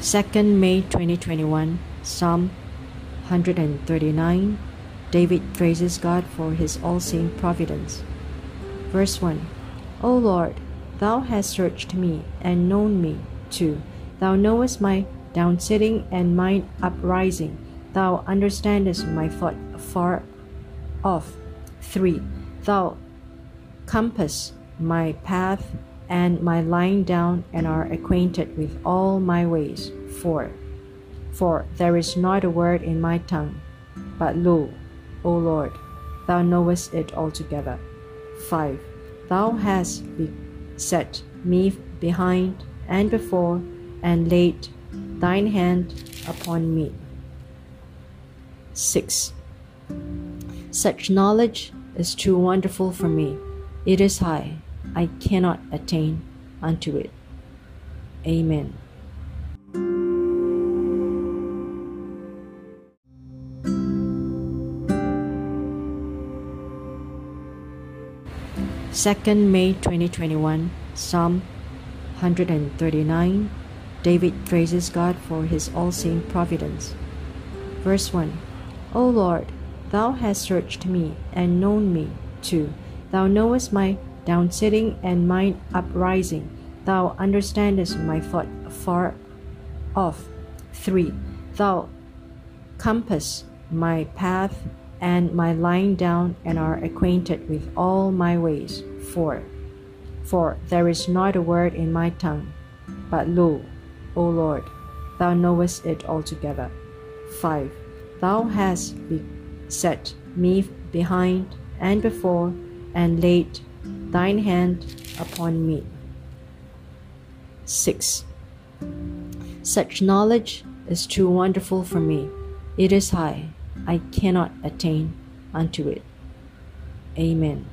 2nd May 2021, Psalm 139. David praises God for his all seeing providence. Verse 1 O Lord, thou hast searched me and known me. 2. Thou knowest my downsitting and mine uprising. Thou understandest my thought far off. 3. Thou compass my path and my lying down and are acquainted with all my ways. 4. For there is not a word in my tongue, but lo, O Lord, thou knowest it altogether. 5. Thou hast set me behind and before, and laid thine hand upon me. 6. Such knowledge is too wonderful for me. It is high, I cannot attain unto it. Amen. Second May 2021, Psalm 139. David praises God for his all seeing providence. Verse 1 O Lord, thou hast searched me and known me. 2. Thou knowest my downsitting and mine uprising. Thou understandest my thought far off. 3. Thou compass my path and my lying down and are acquainted with all my ways. 4. For there is not a word in my tongue, but lo, O Lord, thou knowest it altogether. 5. Thou hast set me behind and before, and laid thine hand upon me. 6. Such knowledge is too wonderful for me. It is high, I cannot attain unto it. Amen.